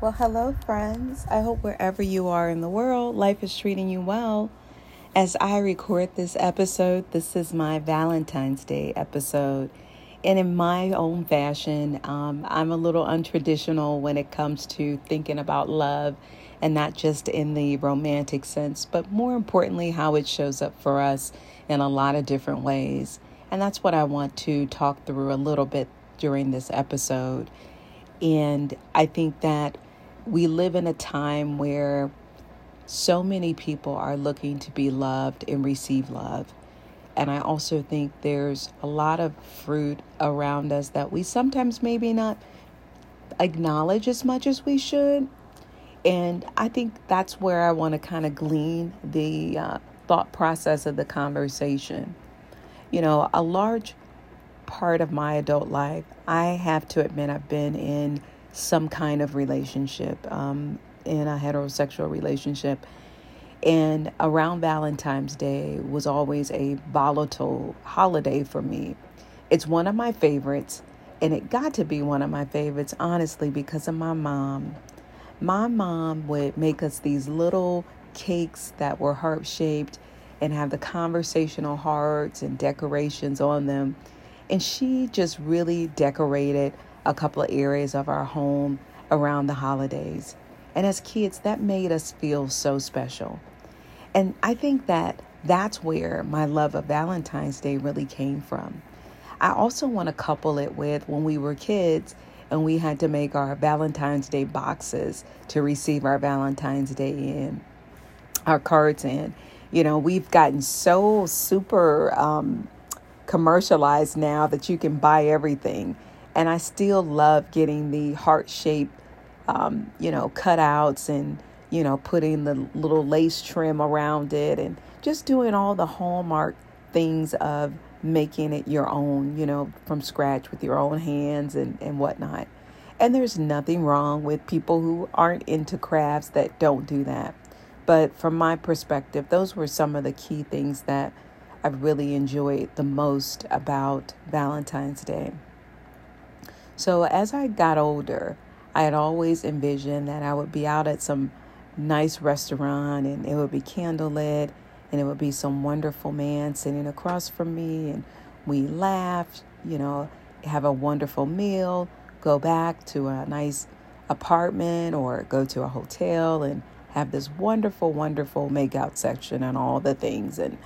Well, hello, friends. I hope wherever you are in the world, life is treating you well. As I record this episode, this is my Valentine's Day episode. And in my own fashion, um, I'm a little untraditional when it comes to thinking about love and not just in the romantic sense, but more importantly, how it shows up for us in a lot of different ways. And that's what I want to talk through a little bit during this episode. And I think that we live in a time where so many people are looking to be loved and receive love. And I also think there's a lot of fruit around us that we sometimes maybe not acknowledge as much as we should. And I think that's where I want to kind of glean the uh, thought process of the conversation. You know, a large part of my adult life, I have to admit, I've been in some kind of relationship, um, in a heterosexual relationship. And around Valentine's Day was always a volatile holiday for me. It's one of my favorites, and it got to be one of my favorites, honestly, because of my mom. My mom would make us these little cakes that were heart shaped and have the conversational hearts and decorations on them. And she just really decorated a couple of areas of our home around the holidays. And as kids, that made us feel so special. And I think that that's where my love of Valentine's Day really came from. I also want to couple it with when we were kids and we had to make our Valentine's Day boxes to receive our Valentine's Day in, our cards in. You know, we've gotten so super um, commercialized now that you can buy everything. And I still love getting the heart shaped, um, you know, cutouts and, you know, putting the little lace trim around it and just doing all the hallmark things of making it your own, you know, from scratch with your own hands and, and whatnot. And there's nothing wrong with people who aren't into crafts that don't do that. But from my perspective, those were some of the key things that I've really enjoyed the most about Valentine's Day. So as I got older, I had always envisioned that I would be out at some nice restaurant and it would be candlelit and it would be some wonderful man sitting across from me and we laughed, you know, have a wonderful meal, go back to a nice apartment or go to a hotel and have this wonderful, wonderful makeout section and all the things and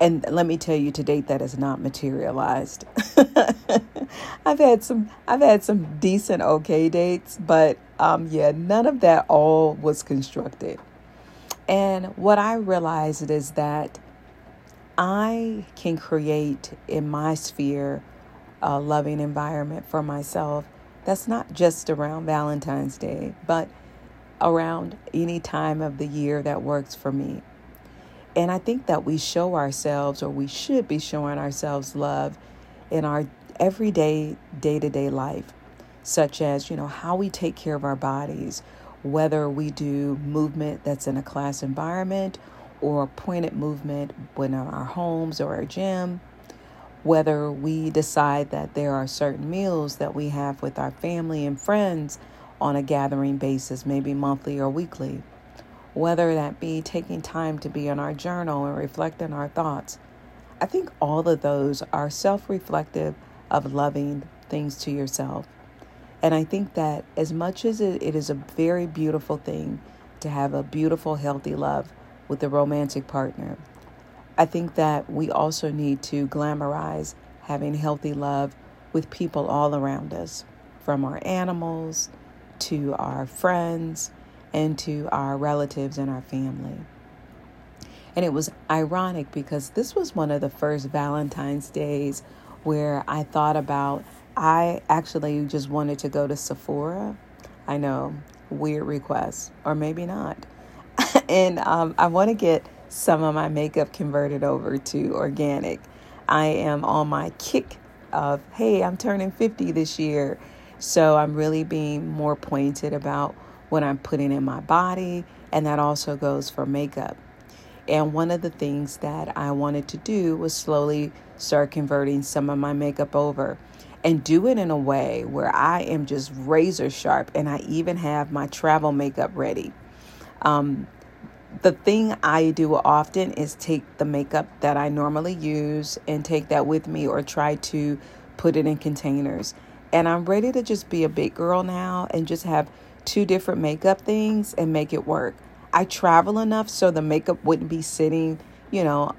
and let me tell you to date that has not materialized. I've had some i've had some decent okay dates but um yeah none of that all was constructed. And what i realized is that i can create in my sphere a loving environment for myself that's not just around valentine's day but around any time of the year that works for me and I think that we show ourselves, or we should be showing ourselves love in our everyday, day to day life, such as, you know, how we take care of our bodies, whether we do movement that's in a class environment or pointed movement when in our homes or our gym, whether we decide that there are certain meals that we have with our family and friends on a gathering basis, maybe monthly or weekly whether that be taking time to be in our journal and reflect on our thoughts. I think all of those are self reflective of loving things to yourself. And I think that as much as it, it is a very beautiful thing to have a beautiful, healthy love with a romantic partner, I think that we also need to glamorize having healthy love with people all around us, from our animals to our friends and to our relatives and our family. And it was ironic because this was one of the first Valentine's days where I thought about, I actually just wanted to go to Sephora. I know, weird request, or maybe not. and um, I want to get some of my makeup converted over to organic. I am on my kick of, hey, I'm turning 50 this year. So I'm really being more pointed about what I'm putting in my body, and that also goes for makeup. And one of the things that I wanted to do was slowly start converting some of my makeup over. and do it in a way where I am just razor sharp and I even have my travel makeup ready. Um, the thing I do often is take the makeup that I normally use and take that with me or try to put it in containers. And I'm ready to just be a big girl now and just have two different makeup things and make it work. I travel enough so the makeup wouldn't be sitting, you know,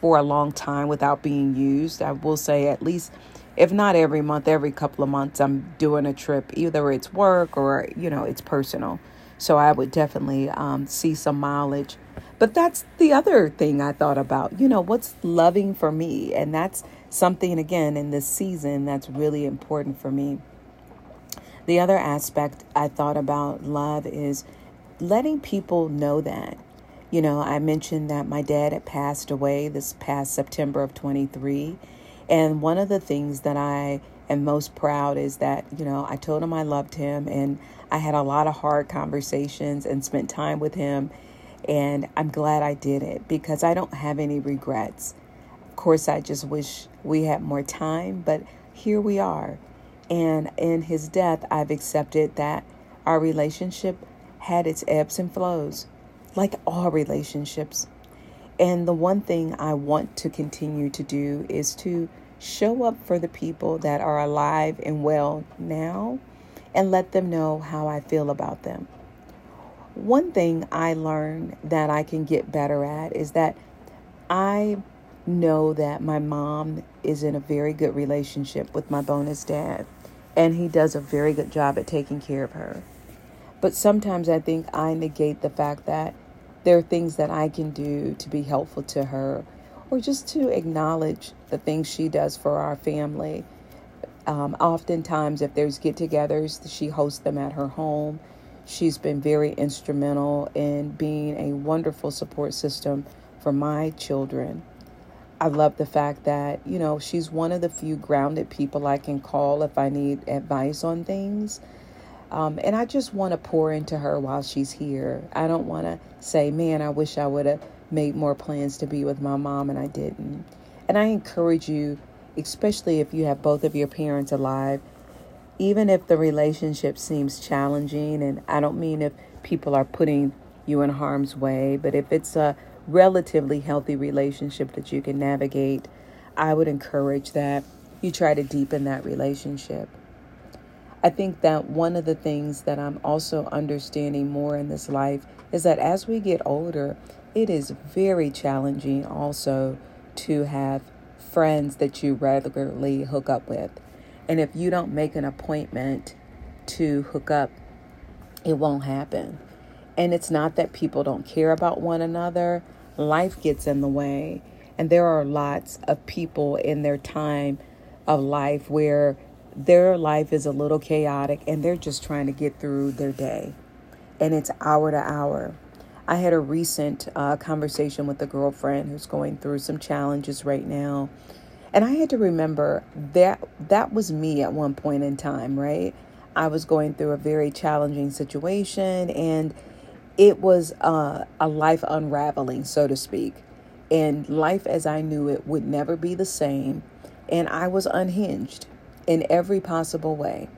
for a long time without being used. I will say at least if not every month, every couple of months I'm doing a trip, either it's work or, you know, it's personal. So I would definitely um, see some mileage. But that's the other thing I thought about. You know, what's loving for me? And that's something, again, in this season that's really important for me. The other aspect I thought about love is letting people know that. You know, I mentioned that my dad had passed away this past September of 23. And one of the things that I am most proud is that, you know, I told him I loved him and I had a lot of hard conversations and spent time with him. And I'm glad I did it because I don't have any regrets. Of course, I just wish we had more time, but here we are. And in his death, I've accepted that our relationship had its ebbs and flows, like all relationships. And the one thing I want to continue to do is to show up for the people that are alive and well now and let them know how I feel about them. One thing I learned that I can get better at is that I know that my mom is in a very good relationship with my bonus dad, and he does a very good job at taking care of her. But sometimes I think I negate the fact that there are things that I can do to be helpful to her or just to acknowledge the things she does for our family um, oftentimes, if there's get togethers, she hosts them at her home. She's been very instrumental in being a wonderful support system for my children. I love the fact that, you know, she's one of the few grounded people I can call if I need advice on things. Um, and I just want to pour into her while she's here. I don't want to say, man, I wish I would have made more plans to be with my mom and I didn't. And I encourage you especially if you have both of your parents alive, even if the relationship seems challenging, and I don't mean if people are putting you in harm's way, but if it's a relatively healthy relationship that you can navigate, I would encourage that you try to deepen that relationship. I think that one of the things that I'm also understanding more in this life is that as we get older, it is very challenging also to have friends that you regularly hook up with. And if you don't make an appointment to hook up, it won't happen. And it's not that people don't care about one another, life gets in the way. And there are lots of people in their time of life where their life is a little chaotic and they're just trying to get through their day. And it's hour to hour. I had a recent uh, conversation with a girlfriend who's going through some challenges right now. And I had to remember that that was me at one point in time, right? I was going through a very challenging situation and it was uh, a life unraveling, so to speak. And life as I knew it would never be the same. And I was unhinged in every possible way.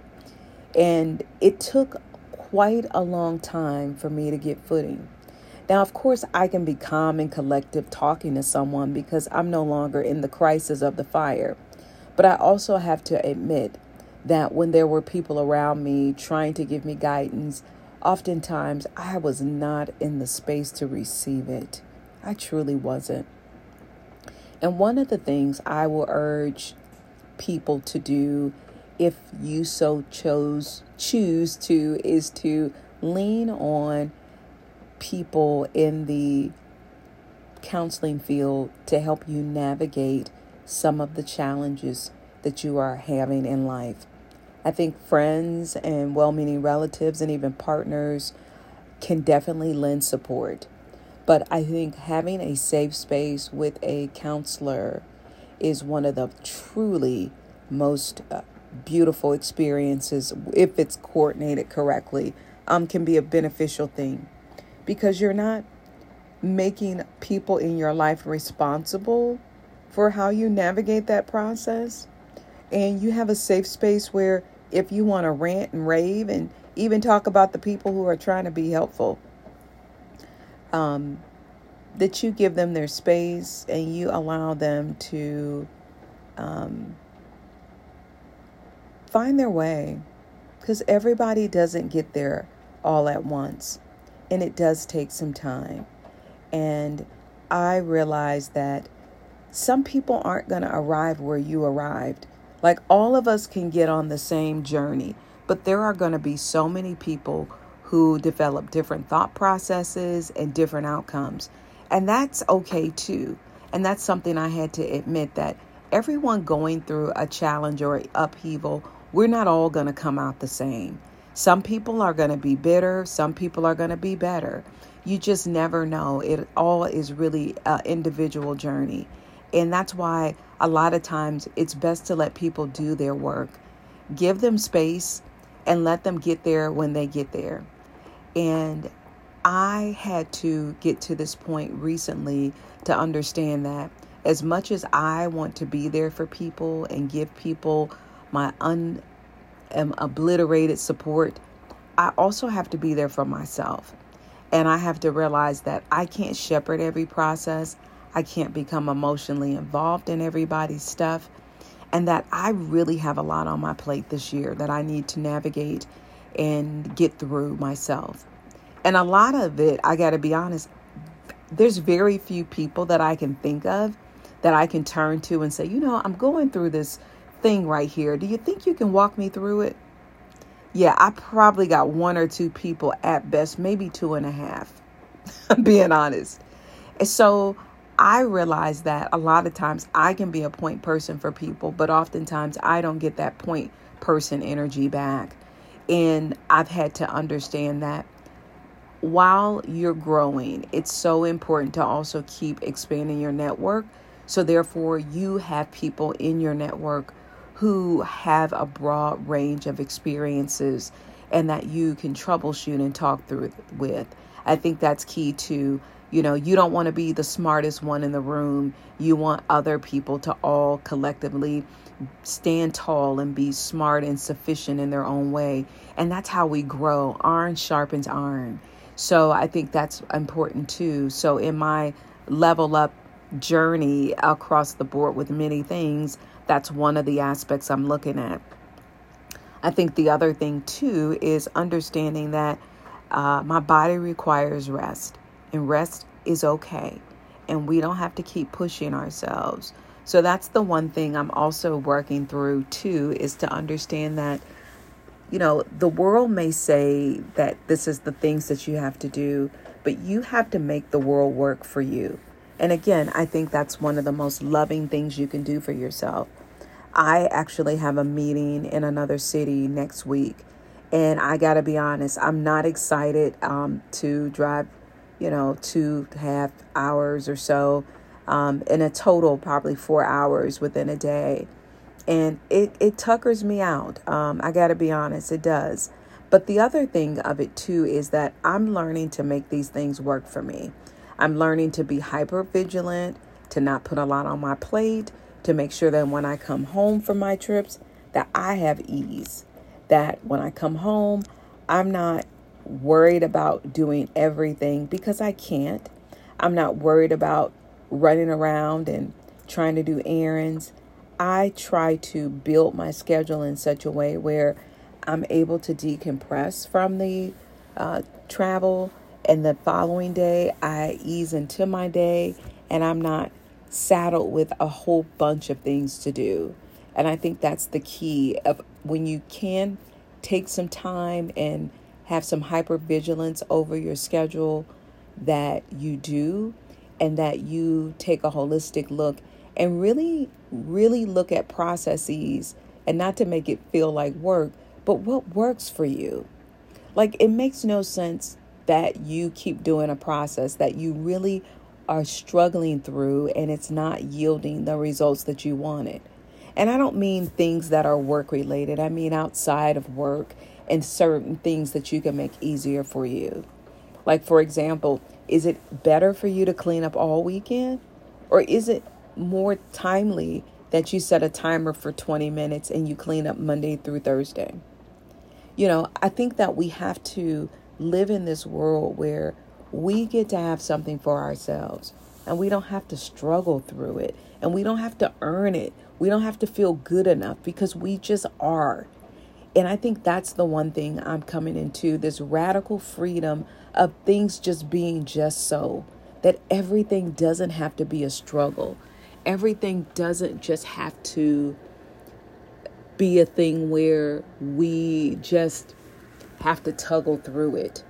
And it took quite a long time for me to get footing. Now, of course, I can be calm and collective talking to someone because I'm no longer in the crisis of the fire. But I also have to admit that when there were people around me trying to give me guidance, oftentimes I was not in the space to receive it. I truly wasn't. And one of the things I will urge people to do if you so chose choose to is to lean on people in the counseling field to help you navigate some of the challenges that you are having in life. I think friends and well meaning relatives and even partners can definitely lend support. But I think having a safe space with a counselor is one of the truly most uh, beautiful experiences if it's coordinated correctly um, can be a beneficial thing because you're not making people in your life responsible for how you navigate that process. and you have a safe space where if you want to rant and rave and even talk about the people who are trying to be helpful, um, that you give them their space and you allow them to um, find their way because everybody doesn't get there all at once and it does take some time. And I realize that some people aren't going to arrive where you arrived. Like all of us can get on the same journey, but there are going to be so many people who develop different thought processes and different outcomes. And that's okay too. And that's something I had to admit that everyone going through a challenge or upheaval, we're not all going to come out the same. Some people are going to be bitter, some people are going to be better. You just never know. It all is really an individual journey. And that's why a lot of times it's best to let people do their work. Give them space and let them get there when they get there. And I had to get to this point recently to understand that as much as I want to be there for people and give people my un um, obliterated support, I also have to be there for myself. And I have to realize that I can't shepherd every process. I can't become emotionally involved in everybody's stuff. And that I really have a lot on my plate this year that I need to navigate and get through myself. And a lot of it, I got to be honest, there's very few people that I can think of that I can turn to and say, you know, I'm going through this thing right here. Do you think you can walk me through it? Yeah, I probably got one or two people at best, maybe two and a half, being honest. And so I realize that a lot of times I can be a point person for people, but oftentimes I don't get that point person energy back. And I've had to understand that while you're growing, it's so important to also keep expanding your network. So, therefore, you have people in your network who have a broad range of experiences and that you can troubleshoot and talk through with. I think that's key to, you know, you don't want to be the smartest one in the room. You want other people to all collectively stand tall and be smart and sufficient in their own way. And that's how we grow. Iron sharpens iron. So I think that's important too. So in my level up journey across the board with many things, that's one of the aspects I'm looking at. I think the other thing too is understanding that uh, my body requires rest, and rest is okay, and we don't have to keep pushing ourselves. So that's the one thing I'm also working through too is to understand that you know, the world may say that this is the things that you have to do, but you have to make the world work for you. And again, I think that's one of the most loving things you can do for yourself. I actually have a meeting in another city next week. And I got to be honest, I'm not excited um, to drive, you know, two half hours or so um, in a total, probably four hours within a day. And it, it tuckers me out. Um, I got to be honest, it does. But the other thing of it too is that I'm learning to make these things work for me. I'm learning to be hyper vigilant, to not put a lot on my plate, to make sure that when I come home from my trips, that I have ease. That when I come home, I'm not worried about doing everything because I can't. I'm not worried about running around and trying to do errands. I try to build my schedule in such a way where I'm able to decompress from the uh, travel and the following day, I ease into my day and I'm not saddled with a whole bunch of things to do. And I think that's the key of when you can take some time and have some hyper vigilance over your schedule that you do and that you take a holistic look and really really look at processes and not to make it feel like work but what works for you like it makes no sense that you keep doing a process that you really are struggling through and it's not yielding the results that you wanted. And I don't mean things that are work related, I mean outside of work and certain things that you can make easier for you. Like, for example, is it better for you to clean up all weekend? Or is it more timely that you set a timer for 20 minutes and you clean up Monday through Thursday. You know, I think that we have to live in this world where we get to have something for ourselves and we don't have to struggle through it and we don't have to earn it. We don't have to feel good enough because we just are. And I think that's the one thing I'm coming into this radical freedom of things just being just so, that everything doesn't have to be a struggle. Everything doesn't just have to be a thing where we just have to tuggle through it.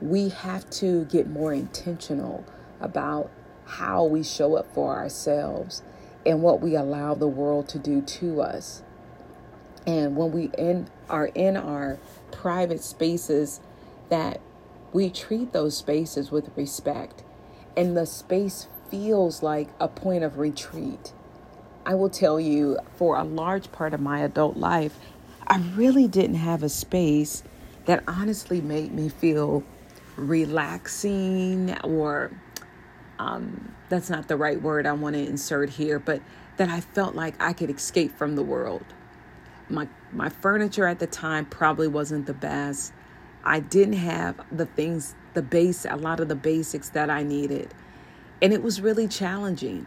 We have to get more intentional about how we show up for ourselves and what we allow the world to do to us. And when we in, are in our private spaces, that we treat those spaces with respect, and the space feels like a point of retreat. I will tell you, for a large part of my adult life, I really didn't have a space that honestly made me feel relaxing or um, that's not the right word I want to insert here, but that I felt like I could escape from the world. My my furniture at the time probably wasn't the best. I didn't have the things, the base, a lot of the basics that I needed. And it was really challenging.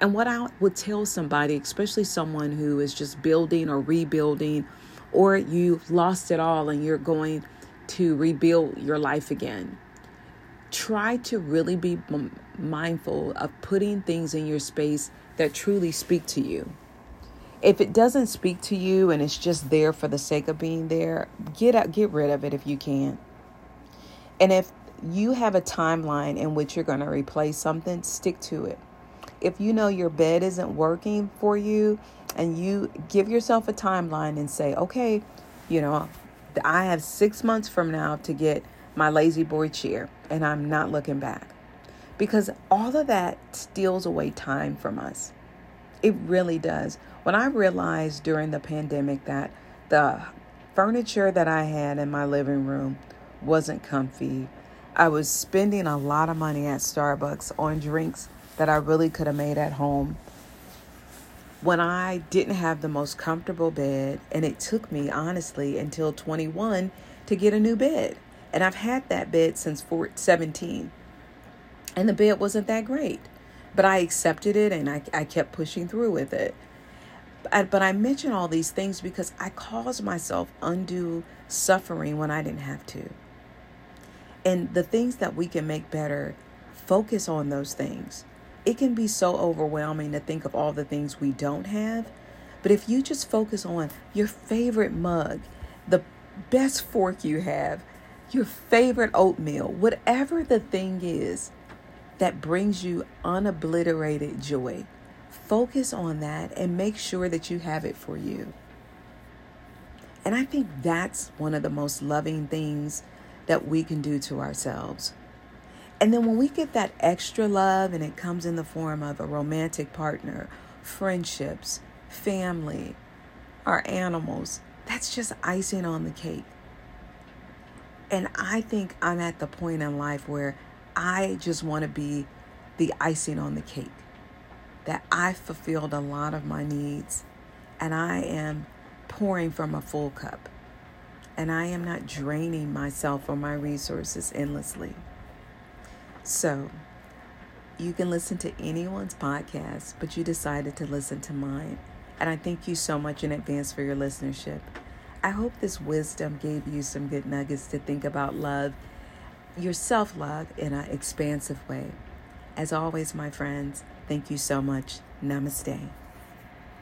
And what I would tell somebody, especially someone who is just building or rebuilding, or you've lost it all and you're going to rebuild your life again, try to really be mindful of putting things in your space that truly speak to you. If it doesn't speak to you and it's just there for the sake of being there, get out, get rid of it if you can. And if you have a timeline in which you're going to replace something, stick to it. If you know your bed isn't working for you and you give yourself a timeline and say, okay, you know, I have six months from now to get my La-Z-Boy chair and I'm not looking back. Because all of that steals away time from us. It really does. When I realized during the pandemic that the furniture that I had in my living room wasn't comfy, I was spending a lot of money at Starbucks on drinks that I really could have made at home. When I didn't have the most comfortable bed, and it took me honestly until 21 to get a new bed. And I've had that bed since 17. And the bed wasn't that great. But I accepted it and I, I kept pushing through with it. But, but I mention all these things because I caused myself undue suffering when I didn't have to. And the things that we can make better, focus on those things. It can be so overwhelming to think of all the things we don't have. But if you just focus on your favorite mug, the best fork you have, your favorite oatmeal, whatever the thing is that brings you unobliterated joy, focus on that and make sure that you have it for you. And I think that's one of the most loving things that we can do to ourselves. And then when we get that extra love and it comes in the form of a romantic partner, friendships, family, our animals, that's just icing on the cake. And I think I'm at the point in life where I just want to be the icing on the cake. That I fulfilled a lot of my needs and I am pouring from a full cup. And I am not draining myself or my resources endlessly. So, you can listen to anyone's podcast, but you decided to listen to mine. And I thank you so much in advance for your listenership. I hope this wisdom gave you some good nuggets to think about love, your self love, in an expansive way. As always, my friends, thank you so much. Namaste.